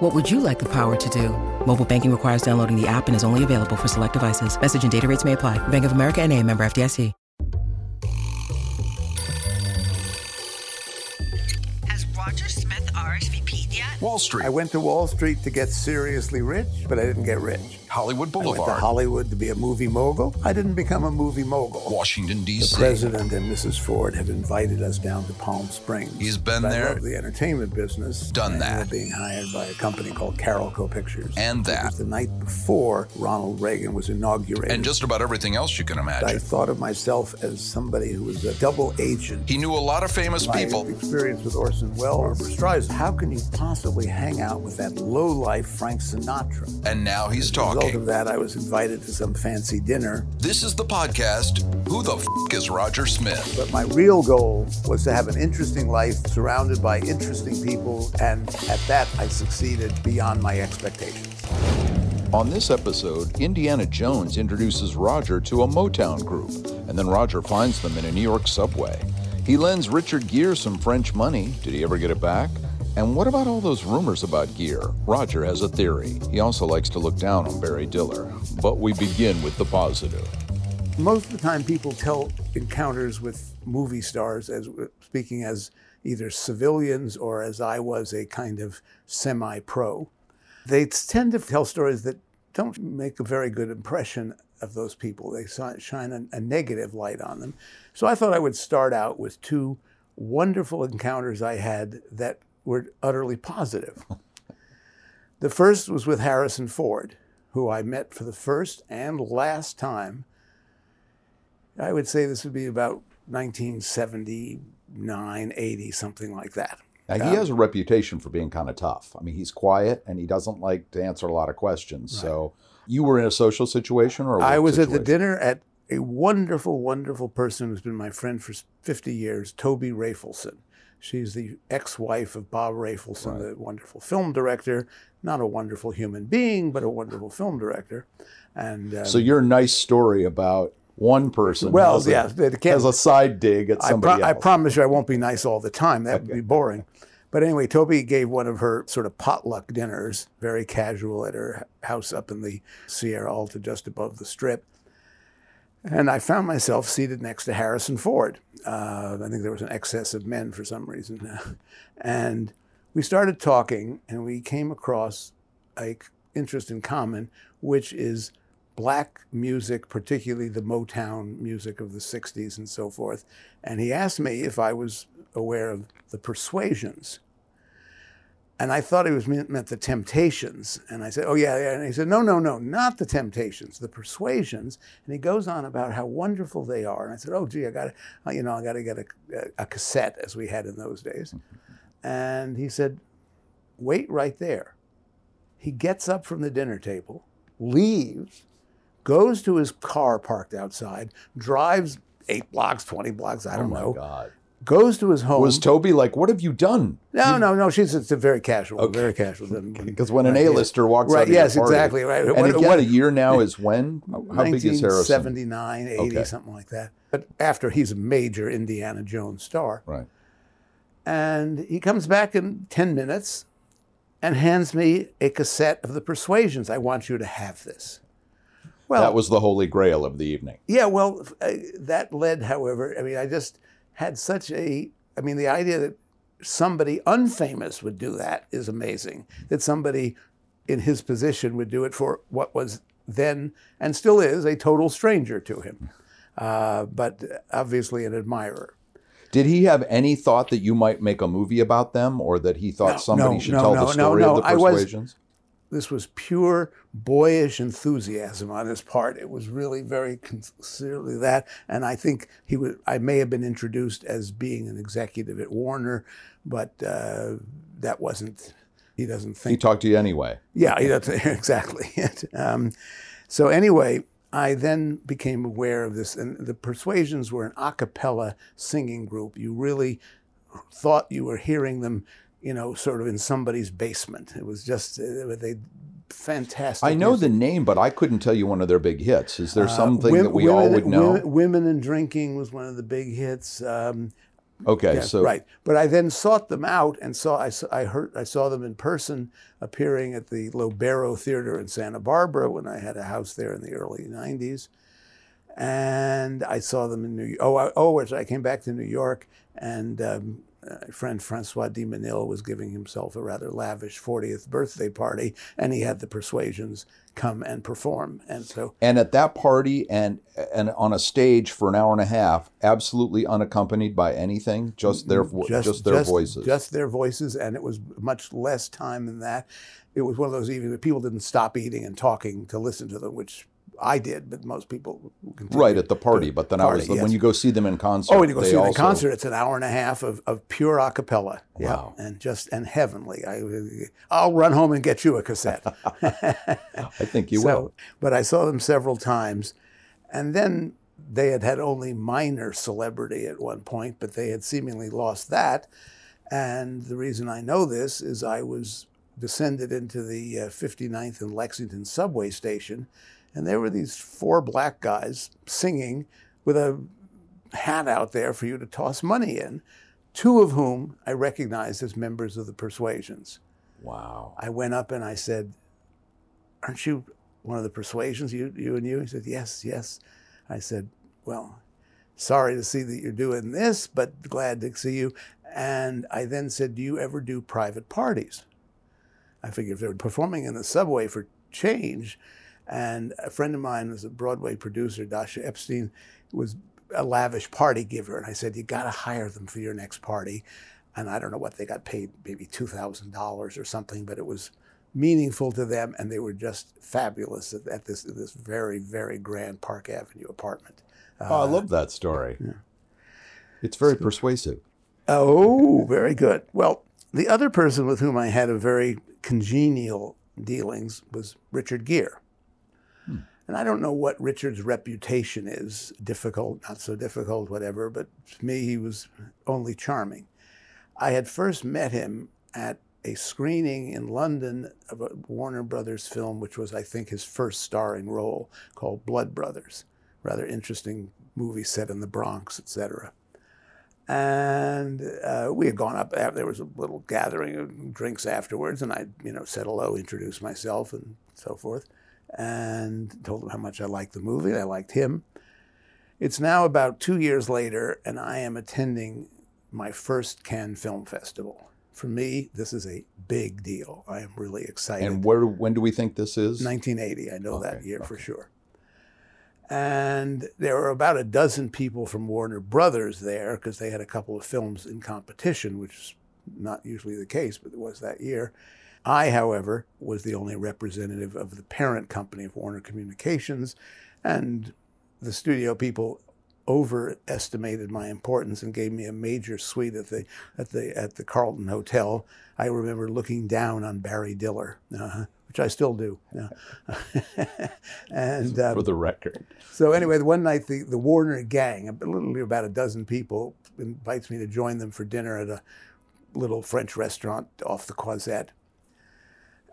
What would you like the power to do? Mobile banking requires downloading the app and is only available for select devices. Message and data rates may apply. Bank of America and a member FDIC. Has Roger Smith RSVP'd yet? Wall Street, I went to Wall Street to get seriously rich, but I didn't get rich. Hollywood I went to Hollywood to be a movie mogul. I didn't become a movie mogul. Washington, D.C. The president and Mrs. Ford have invited us down to Palm Springs. He's been But I there. love the entertainment business. Done that. being hired by a company called Carolco Pictures. And It that. was the night before Ronald Reagan was inaugurated. and just about everything else you can imagine. I thought of myself as somebody who was a double agent. He knew a lot of famous My people. experience with Orson Welles, Barbra Streisand. How can you possibly hang out with that low-life Frank Sinatra? And now he's a result of that, I was invited to some fancy dinner. This is the podcast, Who the F is Roger Smith? But my real goal was to have an interesting life surrounded by interesting people, and at that, I succeeded beyond my expectations. On this episode, Indiana Jones introduces Roger to a Motown group, and then Roger finds them in a New York subway. He lends Richard Gere some French money. Did he ever get it back? And what about all those rumors about Gere? Roger has a theory. He also likes to look down on Barry Diller. But we begin with the positive. Most of the time, people tell encounters with movie stars as speaking as either civilians or as I was a kind of semi-pro. They tend to tell stories that don't make a very good impression of those people. They shine a, a negative light on them. So I thought I would start out with two wonderful encounters I had that were utterly positive. The first was with Harrison Ford, who I met for the first and last time. I would say this would be about 1979, 80, something like that. Now, he um, has a reputation for being kind of tough. I mean, he's quiet and he doesn't like to answer a lot of questions. So, you were in a social situation or I was at the dinner at a wonderful, wonderful person who's been my friend for 50 years, Toby Rafelson. She's the ex-wife of Bob Rafelson, the wonderful film director. Not a wonderful human being, but a wonderful film director. And um, So your nice story about one person Well, has, a, yeah, has a side dig at I, somebody pro- I promise you I won't be nice all the time. That would be boring. But anyway, Toby gave one of her sort of potluck dinners, very casual at her house up in the Sierra Alta, just above the strip. And I found myself seated next to Harrison Ford. Uh, I think there was an excess of men for some reason. and we started talking, and we came across a c- interest in common, which is black music, particularly the Motown music of the 60s and so forth. And he asked me if I was aware of the Persuasions. And I thought he was meant, meant the Temptations. And I said, oh, yeah, yeah. And he said, no, no, no, not the Temptations, the Persuasions. And he goes on about how wonderful they are. And I said, oh, gee, I got to, you know, I got to get a, a cassette, as we had in those days. And he said, wait right there. He gets up from the dinner table, leaves, goes to his car parked outside, drives eight blocks, 20 blocks, I oh don't my know, God. Goes to his home. Was Toby like, what have you done? no, no, no. She's it's a very casual, Okay. very casual. Because when an A-lister walks right, out of yes, party, exactly, right. And What- again, what- a year now is when? How big is Harrison? 1979, 80, Okay. something like that. But after he's a major Indiana Jones star. Right. And he comes back in 10 minutes and hands me a cassette of the Persuasions. I want you to have this. Well, that was the holy grail of the evening. yeah, well, uh, that led, however, I mean, I just had such a, I mean, the idea that somebody unfamous would do that is amazing. That somebody in his position would do it for what was then and still is a total stranger to him, uh, but obviously an admirer. Did he have any thought that you might make a movie about them, or that he thought No, somebody no, should no, tell the story of the persuasions? This was pure boyish enthusiasm on his part. It was really very sincerely that, and I think he was. I may have been introduced as being an executive at Warner, but uh, that wasn't. He doesn't think he talked to you anyway. Yeah, that's exactly. Um, so anyway, I then became aware of this, and the Persuasions were an a cappella singing group. You really thought you were hearing them, you know, sort of in somebody's basement. It was just uh, they fantastic. I know the name, but I couldn't tell you one of their big hits. Is there Uh, something that we all Women- would know? Women, Women and Drinking was one of the big hits. Um, okay, yeah, so right. But I then sought them out and saw I, I heard I saw them in person appearing at the Lobero Theater in Santa Barbara when I had a house there in the early '90s, and I saw them in New York. Oh, I, oh, I came back to New York, and um, a friend Francois de Menil was giving himself a rather lavish 40th birthday party, and he had the Persuasions come and perform, and so and at that party and and on a stage for an hour and a half, absolutely unaccompanied by anything, just their vo- just, their voices. Just their voices, and it was much less time than that. It was one of those evenings people didn't stop eating and talking to listen to them, which I did, but most people continued right at the party, but then I was party, when you go see them in concert. Oh, when you go see them in concert, it's an hour and a half of, of pure a cappella. Yeah, Wow. and just and heavenly. I, I'll run home and get you a cassette. I think you So- will. But I saw them several times, and then they had had only minor celebrity at one point, but they had seemingly lost that. And the reason I know this is I was descended into the uh, 59th and Lexington subway station, and there were these four black guys singing with a hat out there for you to toss money in, two of whom I recognized as members of the Persuasions. Wow. I went up and I said, Aren't you one of the persuasions, you, you and you? He said, Yes, yes. I said, Well, sorry to see that you're doing this, but glad to see you. And I then said, Do you ever do private parties? I figured if they were performing in the subway for change, and a friend of mine was a Broadway producer, Dasha Epstein, was a lavish party giver. And I said, You got to hire them for your next party. And I don't know what they got paid, maybe $2,000 or something, but it was meaningful to them. And they were just fabulous at, at this, this very, very grand Park Avenue apartment. oh, I uh, love that story. It's very persuasive. Oh, very good. Well, the other person with whom I had a very congenial dealings was Richard Gere. And I don't know what Richard's reputation is difficult, not so difficult, whatever, but to me, he was only charming. I had first met him at a screening in London of a Warner Brothers film, which was, I think, his first starring role, called Blood Brothers. Rather interesting movie set in the Bronx, etc. And uh, we had gone up. There was a little gathering of drinks afterwards, and I, you know, said hello, introduced myself, and so forth, and told him how much I liked the movie. I liked him. It's now about two years later, and I am attending my first Cannes Film Festival. For me, this is a big deal. I am really excited. And where? When do we think this is? 1980, I know that Okay, year for sure. And there were about a dozen people from Warner Brothers there because they had a couple of films in competition, which is not usually the case, but it was that year. I, however, was the only representative of the parent company of Warner Communications, and the studio people overestimated my importance and gave me a major suite at the at the at the Carlton Hotel. I remember looking down on Barry Diller, uh, which I still do. yeah. and um, For the record. so anyway, one night the, the Warner gang, a literally about a dozen people, invites me to join them for dinner at a little French restaurant off the Croisette.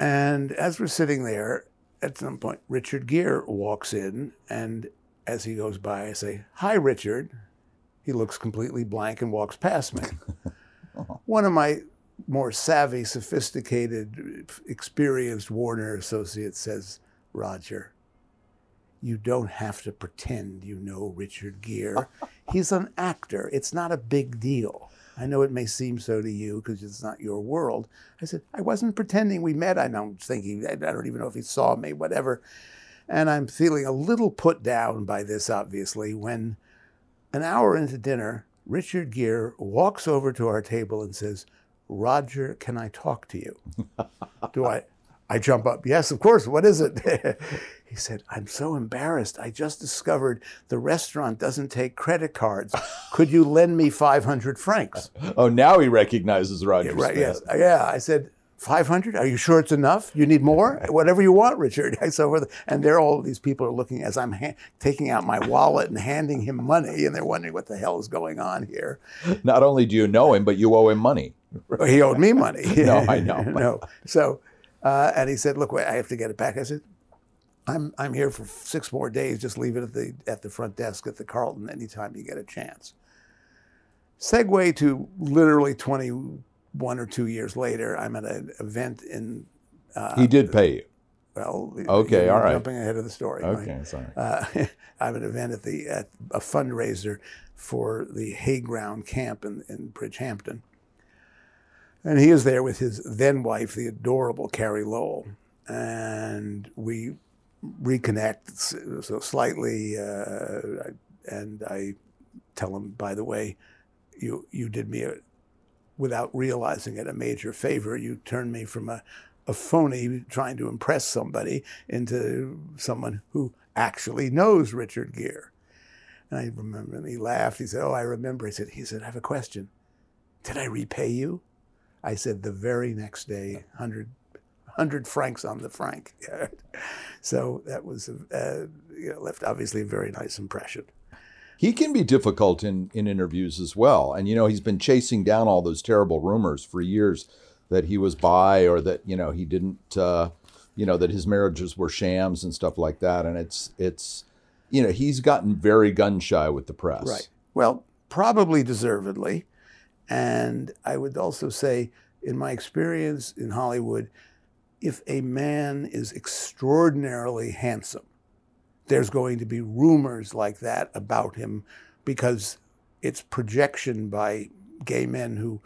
And as we're sitting there, at some point, Richard Gere walks in, and as he goes by, I say, "Hi, Richard." He looks completely blank and walks past me. One of my more savvy, sophisticated, experienced Warner associates says, "Roger, you don't have to pretend you know Richard Gere. He's an actor. It's not a big deal. I know it may seem so to you because it's not your world. I said, I wasn't pretending we met. I don't thinking, I don't even know if he saw me, whatever. And I'm feeling a little put down by this, obviously, when an hour into dinner, Richard Gere walks over to our table and says, Roger, can I talk to you? Do I? I jump up. Yes, of course. What is it? he said, I'm so embarrassed. I just discovered the restaurant doesn't take credit cards. Could you lend me 500 francs? Oh, now he recognizes Roger Right, Smith. yes. Yeah, I said, 500? Are you sure it's enough? You need more? Whatever you want, Richard. I said, "Well," and they're all these people are looking as I'm ha- taking out my wallet and handing him money, and they're wondering what the hell is going on here. Not only do you know him, but you owe him money. He owed me money. No, I know. no. So, uh, and he said, "Look, wait, I have to get it back." I said, "I'm I'm here for six more days. Just leave it at the at the front desk at the Carlton anytime you get a chance." Segue to literally 21 or two years later. I'm at an event in he did pay you. well. Okay, all right. Jumping ahead of the story. Okay, sorry. Uh, I'm at an event at the at a fundraiser for the Hayground camp in, in Bridgehampton. And he is there with his then wife, the adorable Carey Lowell. And we reconnect so slightly. Uh, and I tell him, by the way, you, you did me, a, without realizing it, a major favor. You turned me from a, a phony trying to impress somebody into someone who actually knows Richard Gere. And I remember, and he laughed. He said, "Oh, I remember." He said, "He said, I have a question. Did I repay you?" I said, "The very next day, 100, 100 francs on the franc." so that was uh, you know, left obviously a very nice impression. He can be difficult in, in interviews as well. And, you know, he's been chasing down all those terrible rumors for years that he was bi or that, you know, he didn't, uh, you know, that his marriages were shams and stuff like that. And it's, it's, you know, he's gotten very gun shy with the press. Right. Well, probably deservedly. And I would also say, in my experience in Hollywood, if a man is extraordinarily handsome, there's going to be rumors like that about him because it's projection by gay men who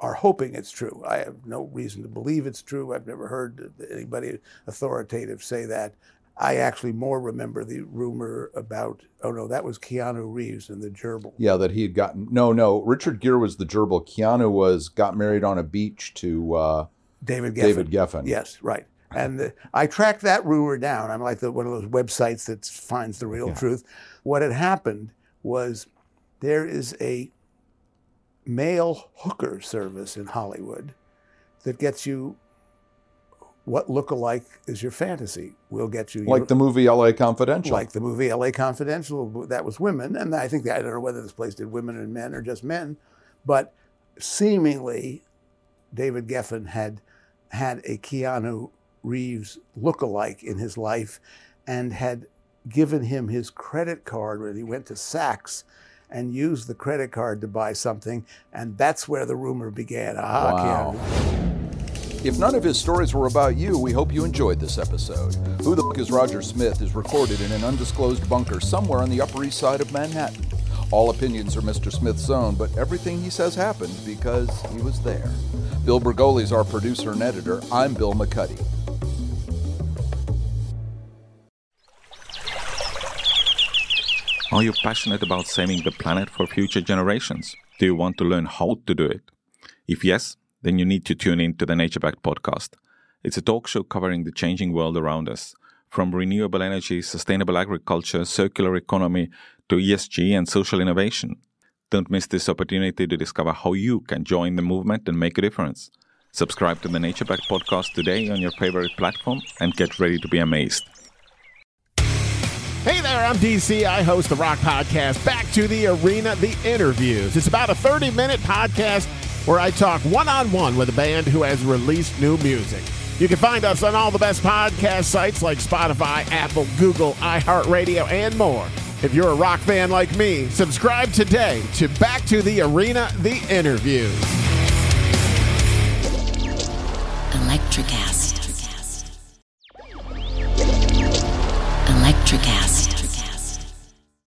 are hoping it's true. I have no reason to believe it's true. I've never heard anybody authoritative say that. I actually more remember the rumor about, oh no, that was Keanu Reeves and the gerbil. Yeah, that he had gotten, no, no, Richard Gere was the gerbil. Keanu was, got married on a beach to uh, David Geffen. David Geffen. Yes, right. And uh, I tracked that rumor down. I'm like the, one of those websites that finds the real truth. What had happened was there is a male hooker service in Hollywood that gets you what look-alike is your fantasy. We'll get you your- Like the movie LA Confidential. like the movie L.A. Confidential, that was women, and I think I don't know whether this place did women and men or just men, but seemingly David Geffen had had a Keanu Reeves look-alike in his life, and had given him his credit card when he went to Saks. And used the credit card to buy something, and that's where the rumor began. Wow. Keanu. If none of his stories were about you, we hope you enjoyed this episode. Who the Fuck is Roger Smith is recorded in an undisclosed bunker somewhere on the Upper East Side of Manhattan. All opinions are Mr. Smith's own, but everything he says happened because he was there. Bill Bergoli is our producer and editor. I'm Bill McCuddy. Are you passionate about saving the planet for future generations? Do you want to learn how to do it? If yes, then you need to tune in to the Nature Back podcast. It's a talk show covering the changing world around us, from renewable energy, sustainable agriculture, circular economy, to ESG and social innovation. Don't miss this opportunity to discover how you can join the movement and make a difference. Subscribe to the Nature Back podcast today on your favorite platform and get ready to be amazed. Hey there, I'm DC. I host the Rock Podcast, Back to the Arena, The Interviews. It's about a 30 minute podcast where I talk one on one with a band who has released new music. You can find us on all the best podcast sites like Spotify, Apple, Google, iHeartRadio, and more. If you're a rock fan like me, subscribe today to Back to the Arena, The Interviews. Electricast. Electricast.